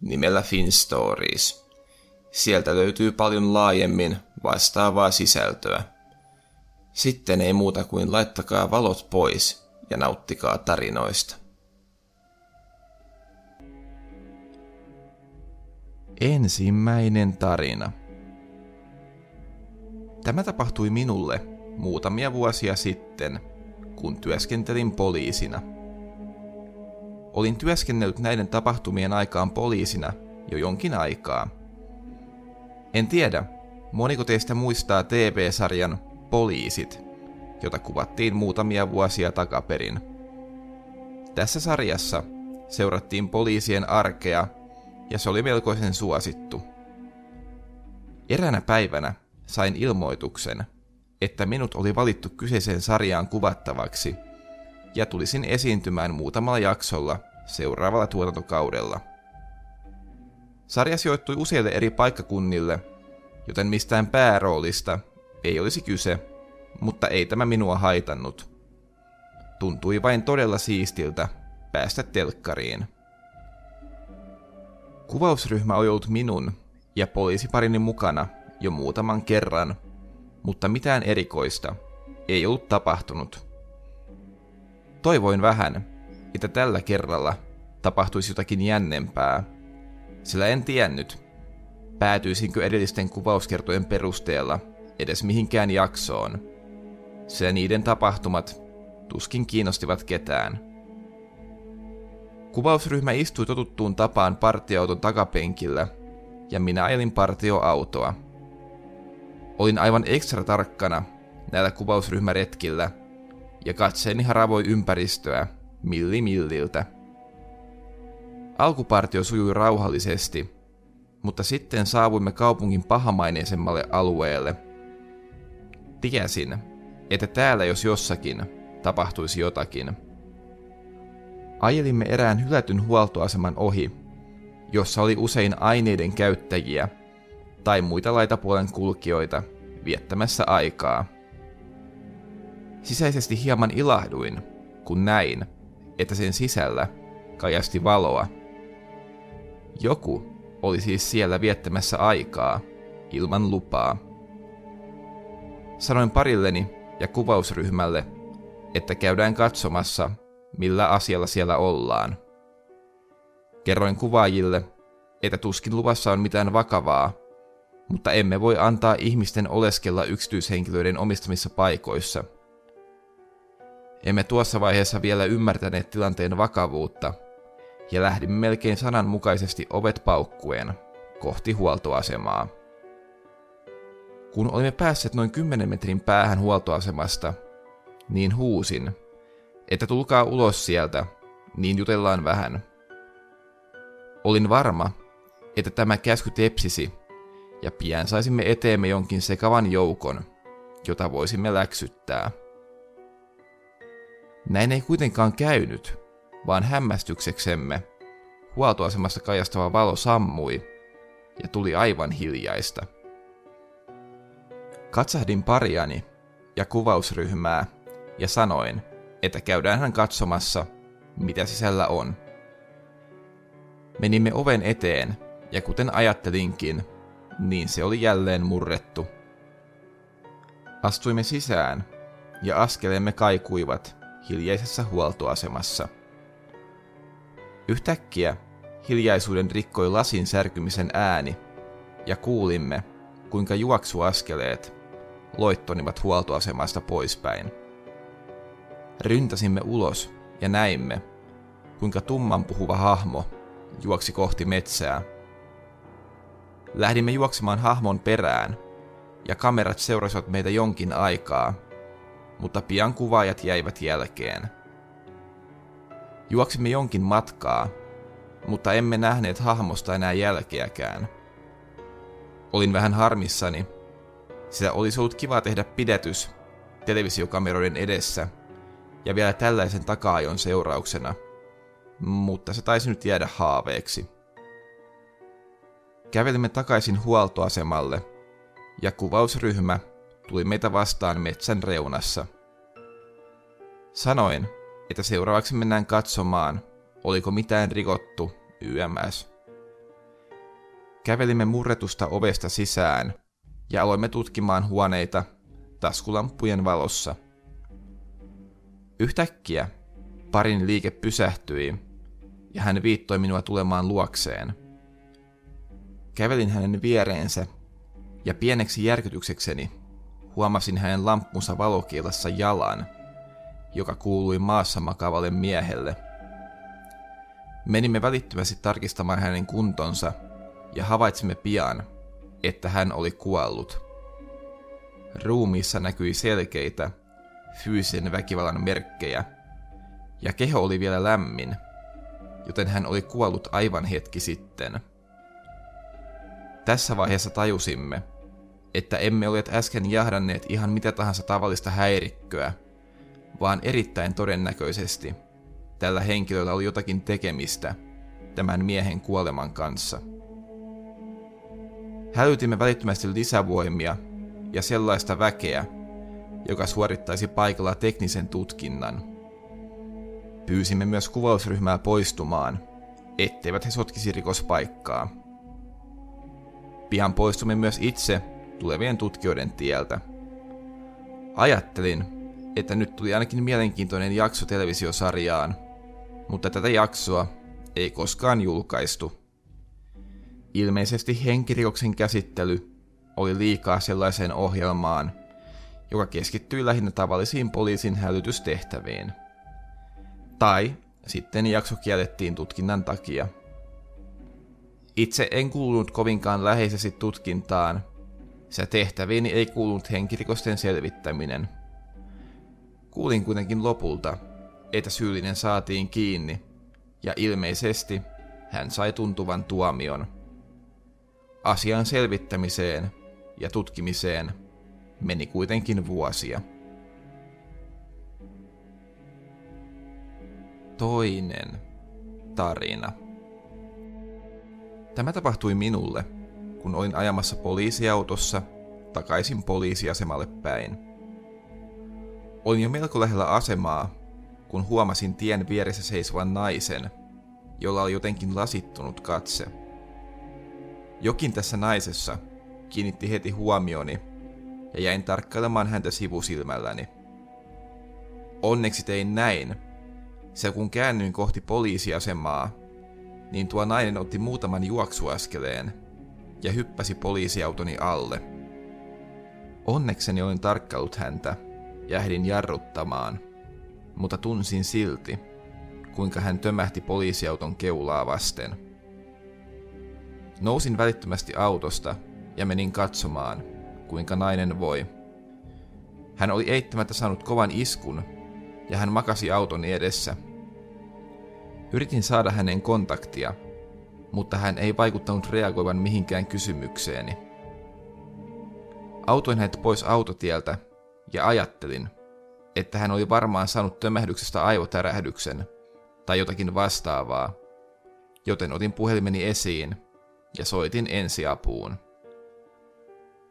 nimellä FinStories. Sieltä löytyy paljon laajemmin vastaavaa sisältöä. Sitten ei muuta kuin laittakaa valot pois ja nauttikaa tarinoista. Ensimmäinen tarina. Tämä tapahtui minulle muutamia vuosia sitten, kun työskentelin poliisina. Olin työskennellyt näiden tapahtumien aikaan poliisina jo jonkin aikaa. En tiedä, moniko teistä muistaa TV-sarjan Poliisit, jota kuvattiin muutamia vuosia takaperin. Tässä sarjassa seurattiin poliisien arkea ja se oli melkoisen suosittu. Eräänä päivänä sain ilmoituksen, että minut oli valittu kyseiseen sarjaan kuvattavaksi ja tulisin esiintymään muutamalla jaksolla seuraavalla tuotantokaudella. Sarja sijoittui useille eri paikkakunnille, joten mistään pääroolista ei olisi kyse, mutta ei tämä minua haitannut. Tuntui vain todella siistiltä päästä telkkariin. Kuvausryhmä oli ollut minun ja poliisiparini mukana jo muutaman kerran, mutta mitään erikoista ei ollut tapahtunut. Toivoin vähän, että tällä kerralla tapahtuisi jotakin jännempää, sillä en tiennyt, päätyisinkö edellisten kuvauskertojen perusteella edes mihinkään jaksoon, sillä niiden tapahtumat tuskin kiinnostivat ketään. Kuvausryhmä istui totuttuun tapaan partioauton takapenkillä, ja minä ajelin partioautoa. Olin aivan ekstra tarkkana näillä kuvausryhmäretkillä, ja katseeni haravoi ympäristöä milli milliltä. Alkupartio sujui rauhallisesti, mutta sitten saavuimme kaupungin pahamaineisemmalle alueelle. Tiesin, että täällä jos jossakin tapahtuisi jotakin – Ajelimme erään hylätyn huoltoaseman ohi, jossa oli usein aineiden käyttäjiä tai muita laitapuolen kulkijoita viettämässä aikaa. Sisäisesti hieman ilahduin, kun näin, että sen sisällä kajasti valoa. Joku oli siis siellä viettämässä aikaa ilman lupaa. Sanoin parilleni ja kuvausryhmälle, että käydään katsomassa millä asialla siellä ollaan. Kerroin kuvaajille, että tuskin luvassa on mitään vakavaa, mutta emme voi antaa ihmisten oleskella yksityishenkilöiden omistamissa paikoissa. Emme tuossa vaiheessa vielä ymmärtäneet tilanteen vakavuutta, ja lähdimme melkein sananmukaisesti ovet paukkuen kohti huoltoasemaa. Kun olimme päässeet noin 10 metrin päähän huoltoasemasta, niin huusin – että tulkaa ulos sieltä, niin jutellaan vähän. Olin varma, että tämä käsky tepsisi, ja pian saisimme eteemme jonkin sekavan joukon, jota voisimme läksyttää. Näin ei kuitenkaan käynyt, vaan hämmästykseksemme huoltoasemassa kajastava valo sammui ja tuli aivan hiljaista. Katsahdin pariani ja kuvausryhmää ja sanoin, että käydään hän katsomassa, mitä sisällä on. Menimme oven eteen, ja kuten ajattelinkin, niin se oli jälleen murrettu. Astuimme sisään, ja askeleemme kaikuivat hiljaisessa huoltoasemassa. Yhtäkkiä hiljaisuuden rikkoi lasin särkymisen ääni, ja kuulimme, kuinka juoksuaskeleet loittonivat huoltoasemasta poispäin. Ryntäsimme ulos ja näimme, kuinka tumman puhuva hahmo juoksi kohti metsää. Lähdimme juoksemaan hahmon perään, ja kamerat seurasivat meitä jonkin aikaa, mutta pian kuvaajat jäivät jälkeen. Juoksimme jonkin matkaa, mutta emme nähneet hahmosta enää jälkeäkään. Olin vähän harmissani, sillä olisi ollut kiva tehdä pidetys televisiokameroiden edessä ja vielä tällaisen takaajon seurauksena, mutta se taisi nyt jäädä haaveeksi. Kävelimme takaisin huoltoasemalle ja kuvausryhmä tuli meitä vastaan metsän reunassa. Sanoin, että seuraavaksi mennään katsomaan, oliko mitään rikottu YMS. Kävelimme murretusta ovesta sisään ja aloimme tutkimaan huoneita taskulampujen valossa. Yhtäkkiä parin liike pysähtyi ja hän viittoi minua tulemaan luokseen. Kävelin hänen viereensä ja pieneksi järkytyksekseni huomasin hänen lamppunsa valokielassa jalan, joka kuului maassa makavalle miehelle. Menimme välittömästi tarkistamaan hänen kuntonsa ja havaitsimme pian, että hän oli kuollut. Ruumiissa näkyi selkeitä fyysisen väkivallan merkkejä, ja keho oli vielä lämmin, joten hän oli kuollut aivan hetki sitten. Tässä vaiheessa tajusimme, että emme ole äsken jahdanneet ihan mitä tahansa tavallista häirikköä, vaan erittäin todennäköisesti tällä henkilöllä oli jotakin tekemistä tämän miehen kuoleman kanssa. Hälytimme välittömästi lisävoimia ja sellaista väkeä, joka suorittaisi paikalla teknisen tutkinnan. Pyysimme myös kuvausryhmää poistumaan, etteivät he sotkisi rikospaikkaa. Pian poistumme myös itse tulevien tutkijoiden tieltä. Ajattelin, että nyt tuli ainakin mielenkiintoinen jakso televisiosarjaan, mutta tätä jaksoa ei koskaan julkaistu. Ilmeisesti henkirikoksen käsittely oli liikaa sellaiseen ohjelmaan, joka keskittyi lähinnä tavallisiin poliisin hälytystehtäviin. Tai sitten jakso kiellettiin tutkinnan takia. Itse en kuulunut kovinkaan läheisesti tutkintaan, sillä tehtäviini ei kuulunut henkirikosten selvittäminen. Kuulin kuitenkin lopulta, että syyllinen saatiin kiinni, ja ilmeisesti hän sai tuntuvan tuomion. Asian selvittämiseen ja tutkimiseen meni kuitenkin vuosia. Toinen tarina. Tämä tapahtui minulle, kun olin ajamassa poliisiautossa takaisin poliisiasemalle päin. Olin jo melko lähellä asemaa, kun huomasin tien vieressä seisovan naisen, jolla oli jotenkin lasittunut katse. Jokin tässä naisessa kiinnitti heti huomioni ja jäin tarkkailemaan häntä sivusilmälläni. Onneksi tein näin, sillä kun käännyin kohti poliisiasemaa, niin tuo nainen otti muutaman juoksuaskeleen ja hyppäsi poliisiautoni alle. Onnekseni olin tarkkaillut häntä ja ehdin jarruttamaan, mutta tunsin silti, kuinka hän tömähti poliisiauton keulaa vasten. Nousin välittömästi autosta ja menin katsomaan, kuinka nainen voi. Hän oli eittämättä saanut kovan iskun, ja hän makasi auton edessä. Yritin saada hänen kontaktia, mutta hän ei vaikuttanut reagoivan mihinkään kysymykseeni. Autoin hänet pois autotieltä ja ajattelin, että hän oli varmaan saanut tömähdyksestä aivotärähdyksen tai jotakin vastaavaa, joten otin puhelimeni esiin ja soitin ensiapuun.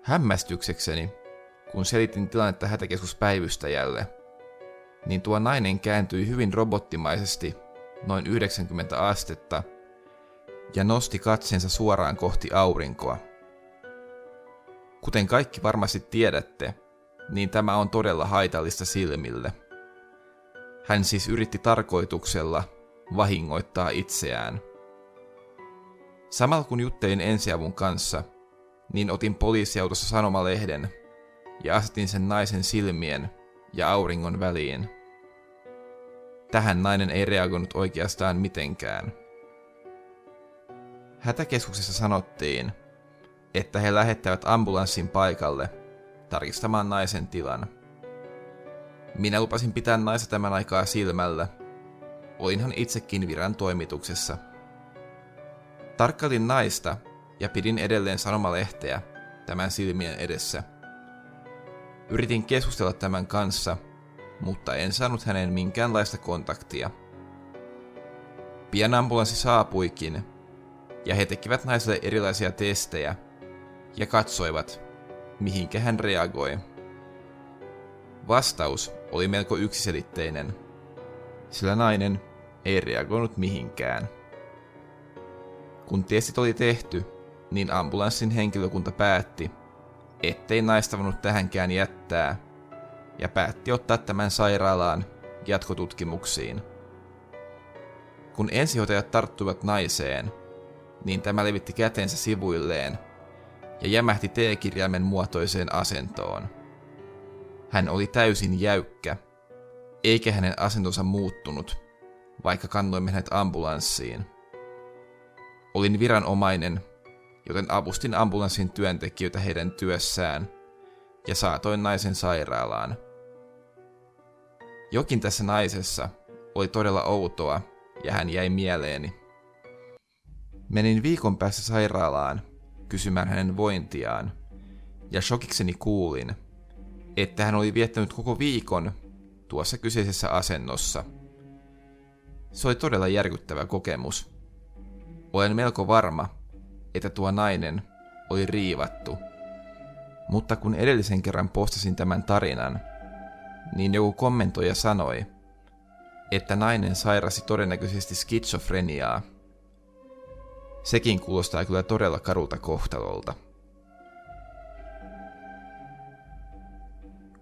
Hämmästyksekseni, kun selitin tilannetta hätäkeskuspäivystäjälle, niin tuo nainen kääntyi hyvin robottimaisesti noin 90 astetta ja nosti katseensa suoraan kohti aurinkoa. Kuten kaikki varmasti tiedätte, niin tämä on todella haitallista silmille. Hän siis yritti tarkoituksella vahingoittaa itseään. Samalla kun juttelin ensiavun kanssa – niin otin poliisiautossa sanomalehden ja asetin sen naisen silmien ja auringon väliin. Tähän nainen ei reagoinut oikeastaan mitenkään. Hätäkeskuksessa sanottiin, että he lähettävät ambulanssin paikalle tarkistamaan naisen tilan. Minä lupasin pitää naista tämän aikaa silmällä. Olinhan itsekin viran toimituksessa. Tarkkailin naista ja pidin edelleen sanomalehteä tämän silmien edessä. Yritin keskustella tämän kanssa, mutta en saanut hänen minkäänlaista kontaktia. Pian ambulanssi saapuikin, ja he tekivät naiselle erilaisia testejä ja katsoivat, mihinkä hän reagoi. Vastaus oli melko yksiselitteinen, sillä nainen ei reagoinut mihinkään. Kun testit oli tehty, niin ambulanssin henkilökunta päätti, ettei naista voinut tähänkään jättää, ja päätti ottaa tämän sairaalaan jatkotutkimuksiin. Kun ensihoitajat tarttuivat naiseen, niin tämä levitti kätensä sivuilleen ja jämähti T-kirjaimen muotoiseen asentoon. Hän oli täysin jäykkä, eikä hänen asentonsa muuttunut, vaikka kannoimme hänet ambulanssiin. Olin viranomainen, joten avustin ambulanssin työntekijöitä heidän työssään ja saatoin naisen sairaalaan. Jokin tässä naisessa oli todella outoa ja hän jäi mieleeni. Menin viikon päässä sairaalaan kysymään hänen vointiaan, ja shokikseni kuulin, että hän oli viettänyt koko viikon tuossa kyseisessä asennossa. Se oli todella järkyttävä kokemus. Olen melko varma, että tuo nainen oli riivattu. Mutta kun edellisen kerran postasin tämän tarinan, niin joku kommentoija sanoi, että nainen sairasi todennäköisesti skitsofreniaa – Sekin kuulostaa kyllä todella karulta kohtalolta.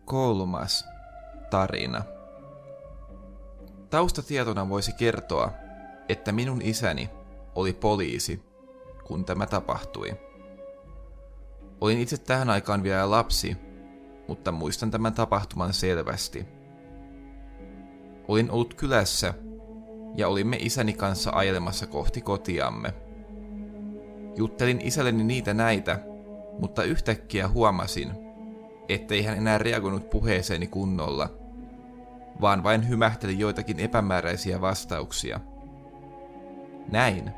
Kolmas tarina. Taustatietona voisi kertoa, että minun isäni oli poliisi, kun tämä tapahtui. Olin itse tähän aikaan vielä lapsi, mutta muistan tämän tapahtuman selvästi. Olin ollut kylässä ja olimme isäni kanssa ajelemassa kohti kotiamme – Juttelin isälleni niitä näitä, mutta yhtäkkiä huomasin, ettei hän enää reagoinut puheeseeni kunnolla, vaan vain hymähteli joitakin epämääräisiä vastauksia. Näin,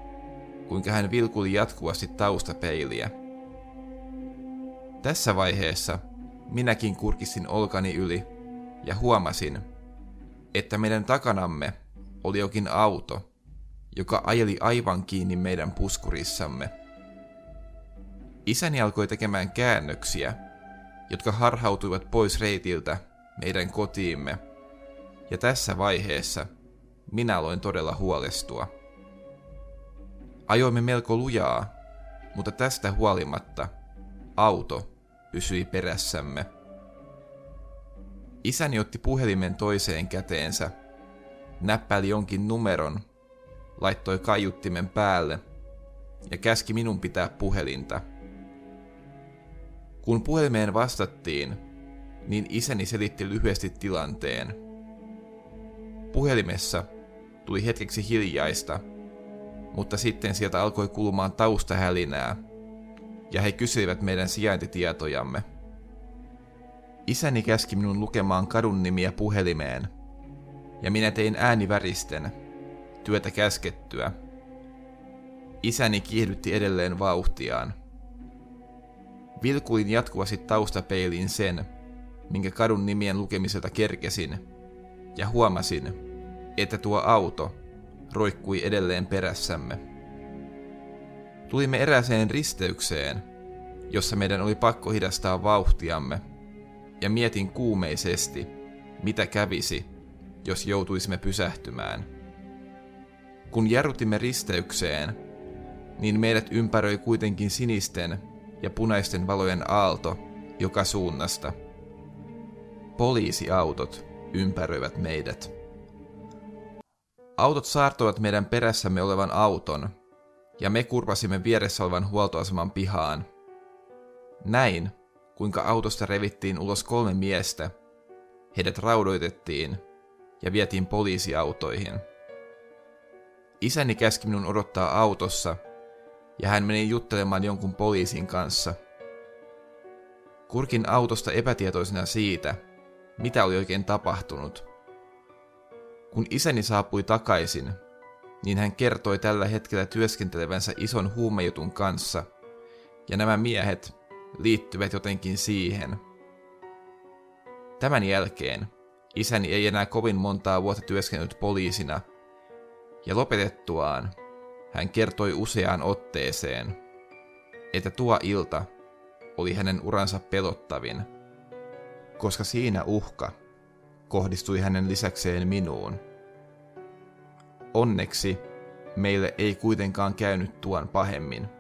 kuinka hän vilkuli jatkuvasti taustapeiliä. Tässä vaiheessa minäkin kurkistin olkani yli ja huomasin, että meidän takanamme oli jokin auto, joka ajeli aivan kiinni meidän puskurissamme. Isäni alkoi tekemään käännöksiä, jotka harhautuivat pois reitiltä meidän kotiimme. Ja tässä vaiheessa minä aloin todella huolestua. Ajoimme melko lujaa, mutta tästä huolimatta auto pysyi perässämme. Isäni otti puhelimen toiseen käteensä, näppäili jonkin numeron, laittoi kaiuttimen päälle ja käski minun pitää puhelinta – kun puhelimeen vastattiin, niin isäni selitti lyhyesti tilanteen. Puhelimessa tuli hetkeksi hiljaista, mutta sitten sieltä alkoi kulumaan taustahälinää, ja he kysyivät meidän sijaintitietojamme. Isäni käski minun lukemaan kadun nimiä puhelimeen, ja minä tein ääni väristen, työtä käskettyä. Isäni kiihdytti edelleen vauhtiaan. Vilkuin jatkuvasti taustapeiliin sen, minkä kadun nimien lukemiselta kerkesin, ja huomasin, että tuo auto roikkui edelleen perässämme. Tulimme eräseen risteykseen, jossa meidän oli pakko hidastaa vauhtiamme, ja mietin kuumeisesti, mitä kävisi, jos joutuisimme pysähtymään. Kun jarrutimme risteykseen, niin meidät ympäröi kuitenkin sinisten ja punaisten valojen aalto joka suunnasta. Poliisiautot ympäröivät meidät. Autot saartoivat meidän perässämme olevan auton, ja me kurvasimme vieressä olevan huoltoaseman pihaan. Näin, kuinka autosta revittiin ulos kolme miestä. Heidät raudoitettiin ja vietiin poliisiautoihin. Isäni käski minun odottaa autossa ja hän meni juttelemaan jonkun poliisin kanssa. Kurkin autosta epätietoisena siitä, mitä oli oikein tapahtunut. Kun isäni saapui takaisin, niin hän kertoi tällä hetkellä työskentelevänsä ison huumejutun kanssa, ja nämä miehet liittyvät jotenkin siihen. Tämän jälkeen isäni ei enää kovin montaa vuotta työskennellyt poliisina, ja lopetettuaan hän kertoi useaan otteeseen, että tuo ilta oli hänen uransa pelottavin, koska siinä uhka kohdistui hänen lisäkseen minuun. Onneksi meille ei kuitenkaan käynyt tuon pahemmin.